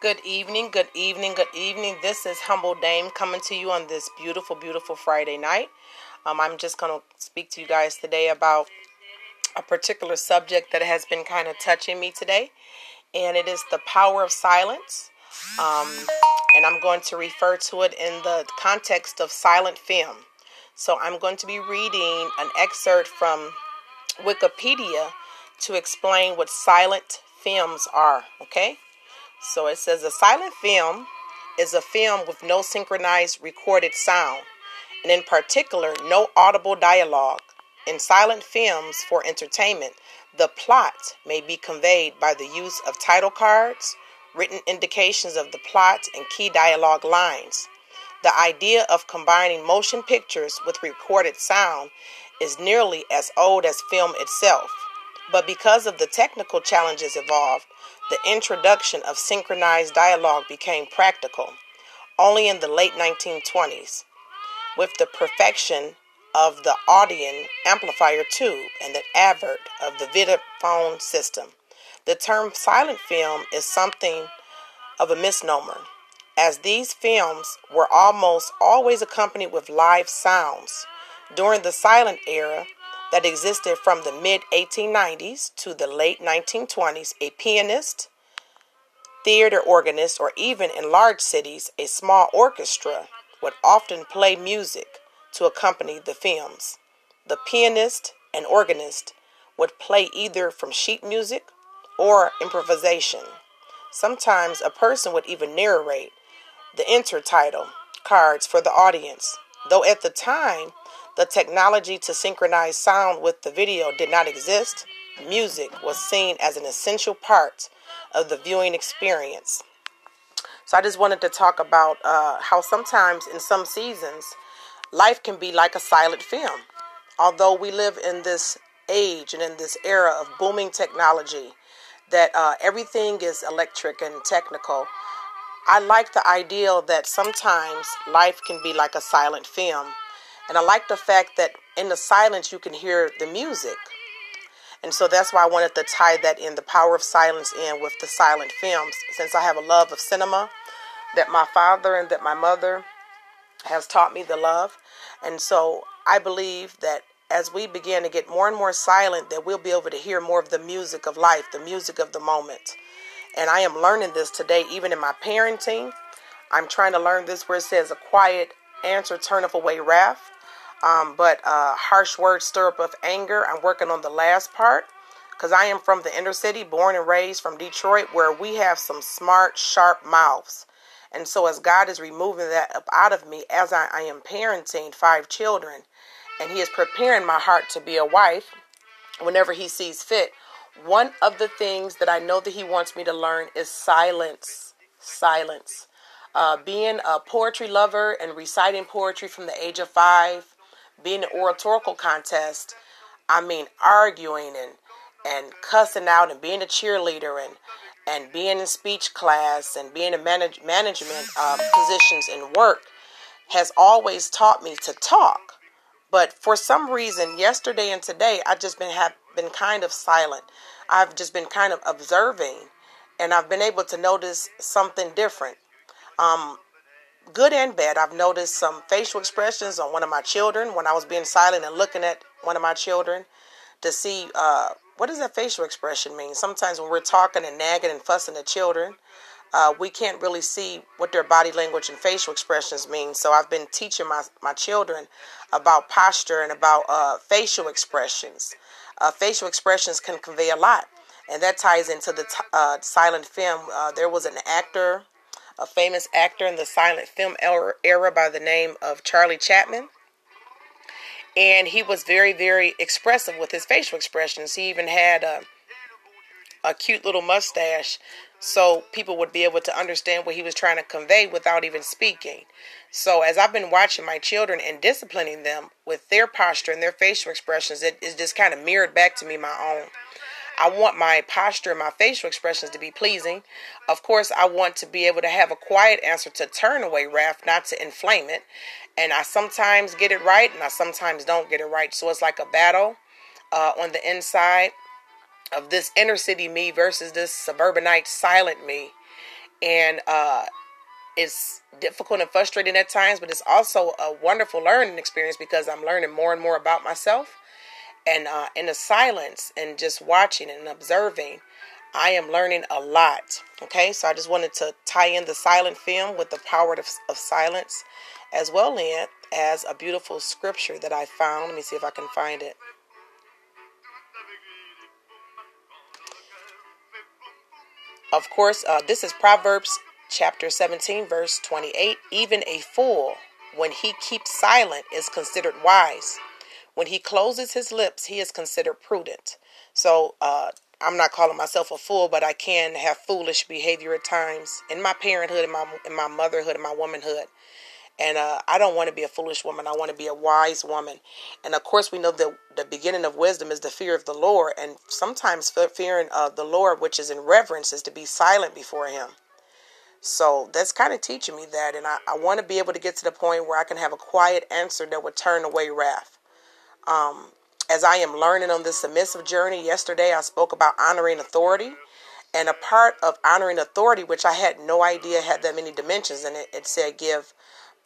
Good evening, good evening, good evening. This is Humble Dame coming to you on this beautiful, beautiful Friday night. Um, I'm just going to speak to you guys today about a particular subject that has been kind of touching me today, and it is the power of silence. Um, and I'm going to refer to it in the context of silent film. So I'm going to be reading an excerpt from Wikipedia to explain what silent films are, okay? So it says a silent film is a film with no synchronized recorded sound, and in particular, no audible dialogue. In silent films for entertainment, the plot may be conveyed by the use of title cards, written indications of the plot, and key dialogue lines. The idea of combining motion pictures with recorded sound is nearly as old as film itself. But because of the technical challenges involved, the introduction of synchronized dialogue became practical only in the late 1920s. With the perfection of the Audion amplifier tube and the advert of the Vitaphone system, the term silent film is something of a misnomer, as these films were almost always accompanied with live sounds. During the silent era, that existed from the mid 1890s to the late 1920s, a pianist, theater organist, or even in large cities, a small orchestra would often play music to accompany the films. The pianist and organist would play either from sheet music or improvisation. Sometimes a person would even narrate the intertitle cards for the audience, though at the time the technology to synchronize sound with the video did not exist. Music was seen as an essential part of the viewing experience. So I just wanted to talk about uh, how sometimes in some seasons, life can be like a silent film. Although we live in this age and in this era of booming technology, that uh, everything is electric and technical. I like the ideal that sometimes life can be like a silent film and I like the fact that in the silence you can hear the music. And so that's why I wanted to tie that in the power of silence in with the silent films, since I have a love of cinema that my father and that my mother has taught me the love. And so I believe that as we begin to get more and more silent, that we'll be able to hear more of the music of life, the music of the moment. And I am learning this today, even in my parenting. I'm trying to learn this where it says, A quiet answer turneth away wrath. Um, but uh, harsh words stir up of anger. I'm working on the last part because I am from the inner city, born and raised from Detroit, where we have some smart, sharp mouths. And so, as God is removing that up out of me, as I, I am parenting five children, and He is preparing my heart to be a wife whenever He sees fit, one of the things that I know that He wants me to learn is silence. Silence. Uh, being a poetry lover and reciting poetry from the age of five, being an oratorical contest, I mean arguing and and cussing out and being a cheerleader and and being in speech class and being in manage, management uh, positions in work has always taught me to talk. But for some reason, yesterday and today, I've just been have been kind of silent. I've just been kind of observing, and I've been able to notice something different. Um, good and bad. I've noticed some facial expressions on one of my children when I was being silent and looking at one of my children to see uh, what does that facial expression mean. Sometimes when we're talking and nagging and fussing at children, uh, we can't really see what their body language and facial expressions mean. So I've been teaching my, my children about posture and about uh, facial expressions. Uh, facial expressions can convey a lot, and that ties into the t- uh, silent film. Uh, there was an actor a famous actor in the silent film era by the name of Charlie Chaplin. And he was very, very expressive with his facial expressions. He even had a, a cute little mustache so people would be able to understand what he was trying to convey without even speaking. So, as I've been watching my children and disciplining them with their posture and their facial expressions, it is just kind of mirrored back to me my own. I want my posture and my facial expressions to be pleasing. Of course, I want to be able to have a quiet answer to turn away wrath, not to inflame it. And I sometimes get it right and I sometimes don't get it right. So it's like a battle uh, on the inside of this inner city me versus this suburbanite silent me. and uh, it's difficult and frustrating at times, but it's also a wonderful learning experience because I'm learning more and more about myself. And uh, in the silence and just watching and observing, I am learning a lot. Okay, so I just wanted to tie in the silent film with the power of, of silence, as well as a beautiful scripture that I found. Let me see if I can find it. Of course, uh, this is Proverbs chapter 17, verse 28. Even a fool, when he keeps silent, is considered wise. When he closes his lips, he is considered prudent. So, uh, I'm not calling myself a fool, but I can have foolish behavior at times in my parenthood, in my in my motherhood, in my womanhood. And uh, I don't want to be a foolish woman. I want to be a wise woman. And of course, we know that the beginning of wisdom is the fear of the Lord. And sometimes fearing of the Lord, which is in reverence, is to be silent before Him. So that's kind of teaching me that. And I, I want to be able to get to the point where I can have a quiet answer that would turn away wrath. Um, as I am learning on this submissive journey, yesterday I spoke about honoring authority. And a part of honoring authority, which I had no idea had that many dimensions, and it, it said give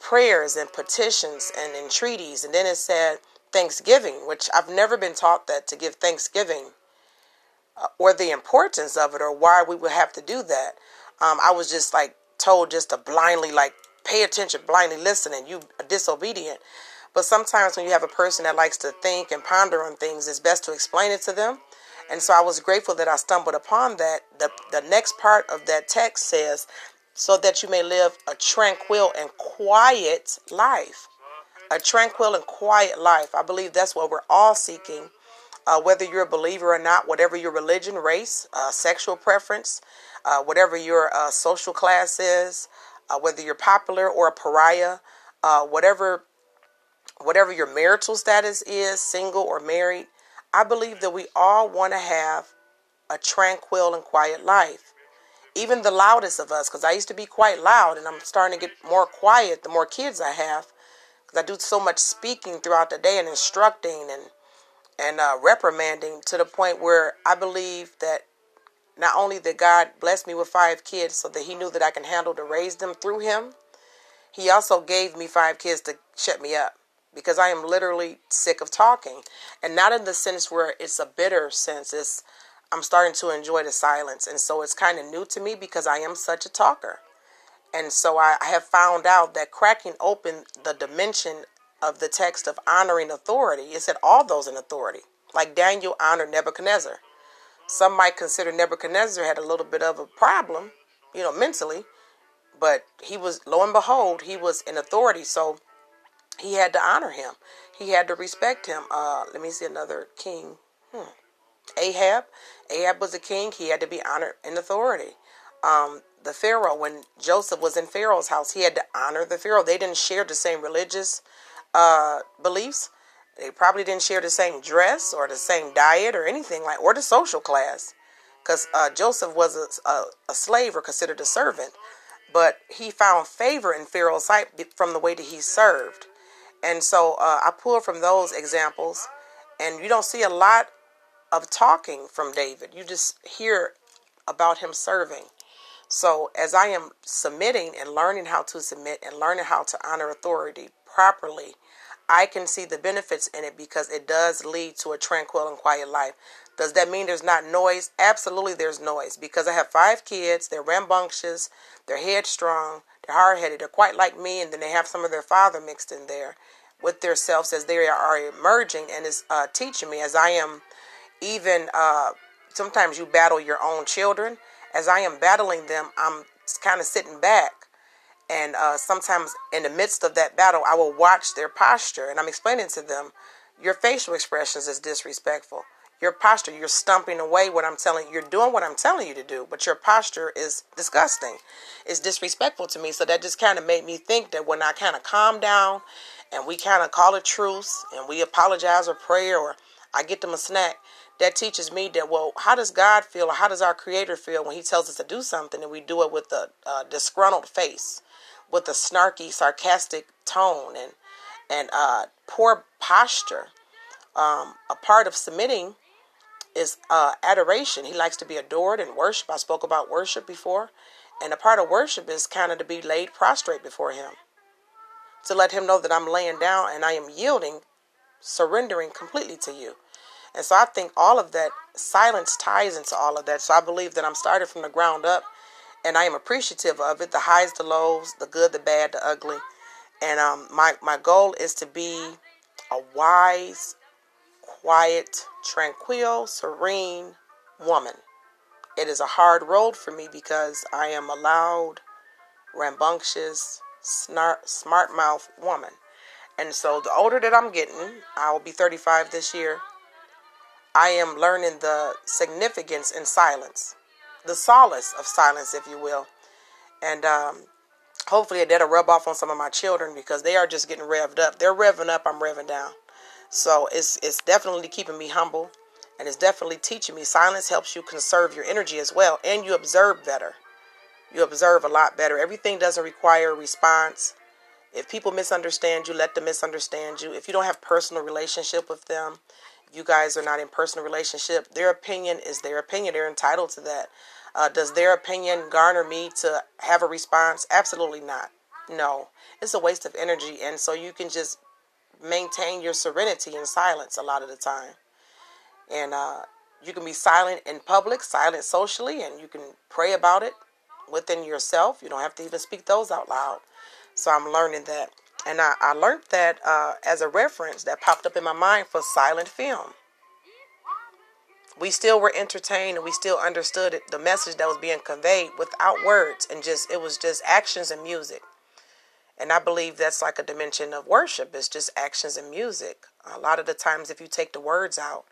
prayers and petitions and entreaties. And then it said thanksgiving, which I've never been taught that to give thanksgiving uh, or the importance of it or why we would have to do that. Um, I was just like told just to blindly like pay attention, blindly listen, and you disobedient. But sometimes when you have a person that likes to think and ponder on things, it's best to explain it to them. And so I was grateful that I stumbled upon that. The, the next part of that text says so that you may live a tranquil and quiet life. A tranquil and quiet life. I believe that's what we're all seeking. Uh, whether you're a believer or not, whatever your religion, race, uh, sexual preference, uh, whatever your uh, social class is, uh, whether you're popular or a pariah, uh, whatever whatever your marital status is, single or married, I believe that we all want to have a tranquil and quiet life even the loudest of us, because I used to be quite loud, and I'm starting to get more quiet the more kids I have, because I do so much speaking throughout the day and instructing and and uh, reprimanding to the point where I believe that not only that God blessed me with five kids so that He knew that I can handle to raise them through Him, He also gave me five kids to shut me up because I am literally sick of talking, and not in the sense where it's a bitter sense. It's I'm starting to enjoy the silence. And so it's kind of new to me because I am such a talker. And so I, I have found out that cracking open the dimension of the text of honoring authority, it said all those in authority. Like Daniel honored Nebuchadnezzar. Some might consider Nebuchadnezzar had a little bit of a problem, you know, mentally, but he was, lo and behold, he was in authority. So he had to honor him. He had to respect him. Uh, let me see another king. Hmm. Ahab, Ahab was a king. He had to be honored in authority. Um, the Pharaoh, when Joseph was in Pharaoh's house, he had to honor the Pharaoh. They didn't share the same religious uh, beliefs. They probably didn't share the same dress or the same diet or anything like, or the social class, because uh, Joseph was a, a, a slave or considered a servant. But he found favor in Pharaoh's sight from the way that he served. And so uh, I pull from those examples, and you don't see a lot of talking from David. You just hear about him serving. So, as I am submitting and learning how to submit and learning how to honor authority properly, I can see the benefits in it because it does lead to a tranquil and quiet life. Does that mean there's not noise? Absolutely, there's noise because I have five kids. They're rambunctious, they're headstrong, they're hard headed, they're quite like me, and then they have some of their father mixed in there with their selves as they are emerging and is uh, teaching me as I am even uh, sometimes you battle your own children. As I am battling them, I'm kind of sitting back. And uh, sometimes in the midst of that battle, I will watch their posture and I'm explaining to them, your facial expressions is disrespectful. Your posture, you're stumping away what I'm telling you. You're doing what I'm telling you to do, but your posture is disgusting. It's disrespectful to me. So that just kind of made me think that when I kind of calm down and we kind of call a truce and we apologize or pray or I get them a snack, that teaches me that well how does god feel or how does our creator feel when he tells us to do something and we do it with a, a disgruntled face with a snarky sarcastic tone and and uh, poor posture um, a part of submitting is uh, adoration he likes to be adored and worship i spoke about worship before And a part of worship is kind of to be laid prostrate before Him, to let Him know that I'm laying down and I am yielding, surrendering completely to you. And so I think all of that silence ties into all of that. So I believe that I'm started from the ground up and I am appreciative of it the highs, the lows, the good, the bad, the ugly. And um, my, my goal is to be a wise, quiet, tranquil, serene woman. It is a hard road for me because I am a loud, rambunctious, smart, smart mouth woman. And so the older that I'm getting, I will be 35 this year, I am learning the significance in silence, the solace of silence, if you will. And um, hopefully that'll rub off on some of my children because they are just getting revved up. They're revving up, I'm revving down. So it's it's definitely keeping me humble and it's definitely teaching me silence helps you conserve your energy as well and you observe better. You observe a lot better. Everything doesn't require a response. If people misunderstand you, let them misunderstand you. If you don't have personal relationship with them, you guys are not in personal relationship. Their opinion is their opinion. They're entitled to that. Uh, does their opinion garner me to have a response? Absolutely not. No, it's a waste of energy, and so you can just maintain your serenity in silence a lot of the time. And uh, you can be silent in public, silent socially, and you can pray about it within yourself. You don't have to even speak those out loud. So I'm learning that. And I, I learned that uh, as a reference that popped up in my mind for silent film. We still were entertained and we still understood it, the message that was being conveyed without words and just it was just actions and music. And I believe that's like a dimension of worship. It's just actions and music. A lot of the times if you take the words out,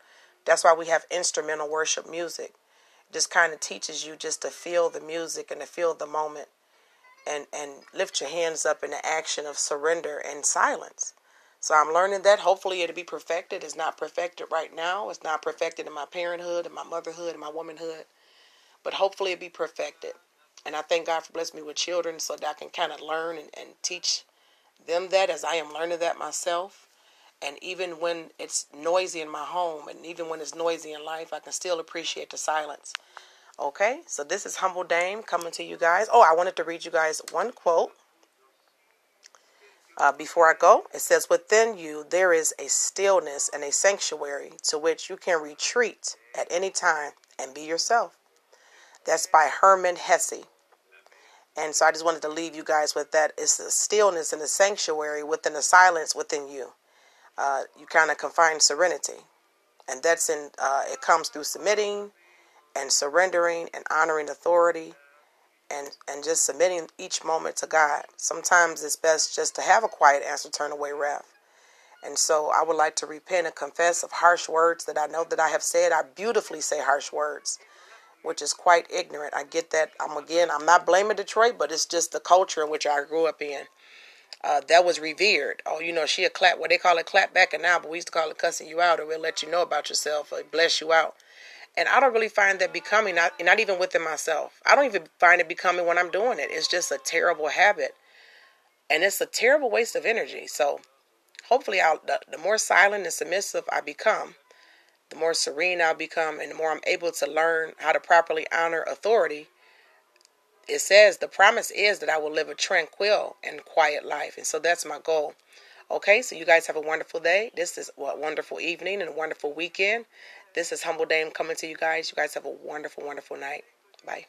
that's why we have instrumental worship music. It just kind of teaches you just to feel the music and to feel the moment and and lift your hands up in the action of surrender and silence. So I'm learning that. Hopefully it'll be perfected. It's not perfected right now. It's not perfected in my parenthood and my motherhood and my womanhood. But hopefully it'll be perfected. And I thank God for blessing me with children so that I can kind of learn and, and teach them that as I am learning that myself. And even when it's noisy in my home and even when it's noisy in life, I can still appreciate the silence. Okay, so this is Humble Dame coming to you guys. Oh, I wanted to read you guys one quote uh, before I go. It says, Within you there is a stillness and a sanctuary to which you can retreat at any time and be yourself. That's by Hermann Hesse. And so I just wanted to leave you guys with that. It's the stillness and the sanctuary within the silence within you. Uh, you kind of can find serenity. And that's in, uh, it comes through submitting and surrendering and honoring authority and and just submitting each moment to God. Sometimes it's best just to have a quiet answer turn away wrath. And so I would like to repent and confess of harsh words that I know that I have said. I beautifully say harsh words, which is quite ignorant. I get that. I'm again, I'm not blaming Detroit, but it's just the culture in which I grew up in. Uh, that was revered. Oh, you know, she a clap, what they call it clap back and now, but we used to call it cussing you out or we'll let you know about yourself or bless you out. And I don't really find that becoming, not, not even within myself. I don't even find it becoming when I'm doing it. It's just a terrible habit. And it's a terrible waste of energy. So hopefully, I'll, the, the more silent and submissive I become, the more serene I'll become, and the more I'm able to learn how to properly honor authority. It says the promise is that I will live a tranquil and quiet life. And so that's my goal. Okay, so you guys have a wonderful day. This is a wonderful evening and a wonderful weekend. This is Humble Dame coming to you guys. You guys have a wonderful, wonderful night. Bye.